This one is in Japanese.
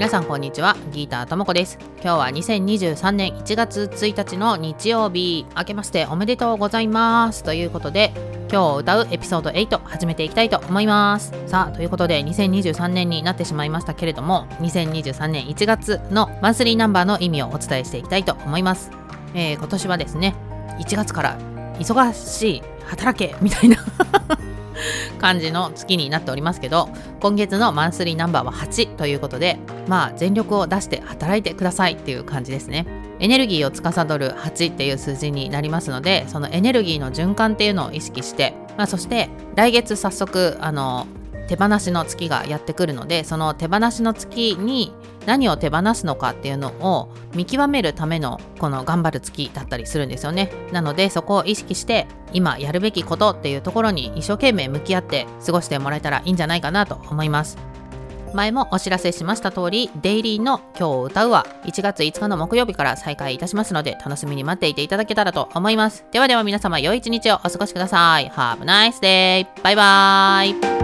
皆さんにちは。ギーターともこです。今日は2023年1月1日の日曜日。明けましておめでとうございます。ということで今日歌うエピソード8始めていきたいと思います。さあということで2023年になってしまいましたけれども2023年1月のマンスリーナンバーの意味をお伝えしていきたいと思います、えー、今年はですね1月から忙しい働けみたいな。感じの月になっておりますけど今月のマンスリーナンバーは8ということでまあ全力を出して働いてくださいっていう感じですね。エネルギーを司る8っていう数字になりますのでそのエネルギーの循環っていうのを意識して、まあ、そして来月早速あの手放しの月がやってくるのでその手放しの月に何を手放すのかっていうのを見極めるためのこの頑張る月だったりするんですよねなのでそこを意識して今やるべきことっていうところに一生懸命向き合って過ごしてもらえたらいいんじゃないかなと思います前もお知らせしました通り、デイリーの今日を歌うは1月5日の木曜日から再開いたしますので、楽しみに待っていていただけたらと思います。ではでは皆様、良い一日をお過ごしください。Have a nice day! バイバーイ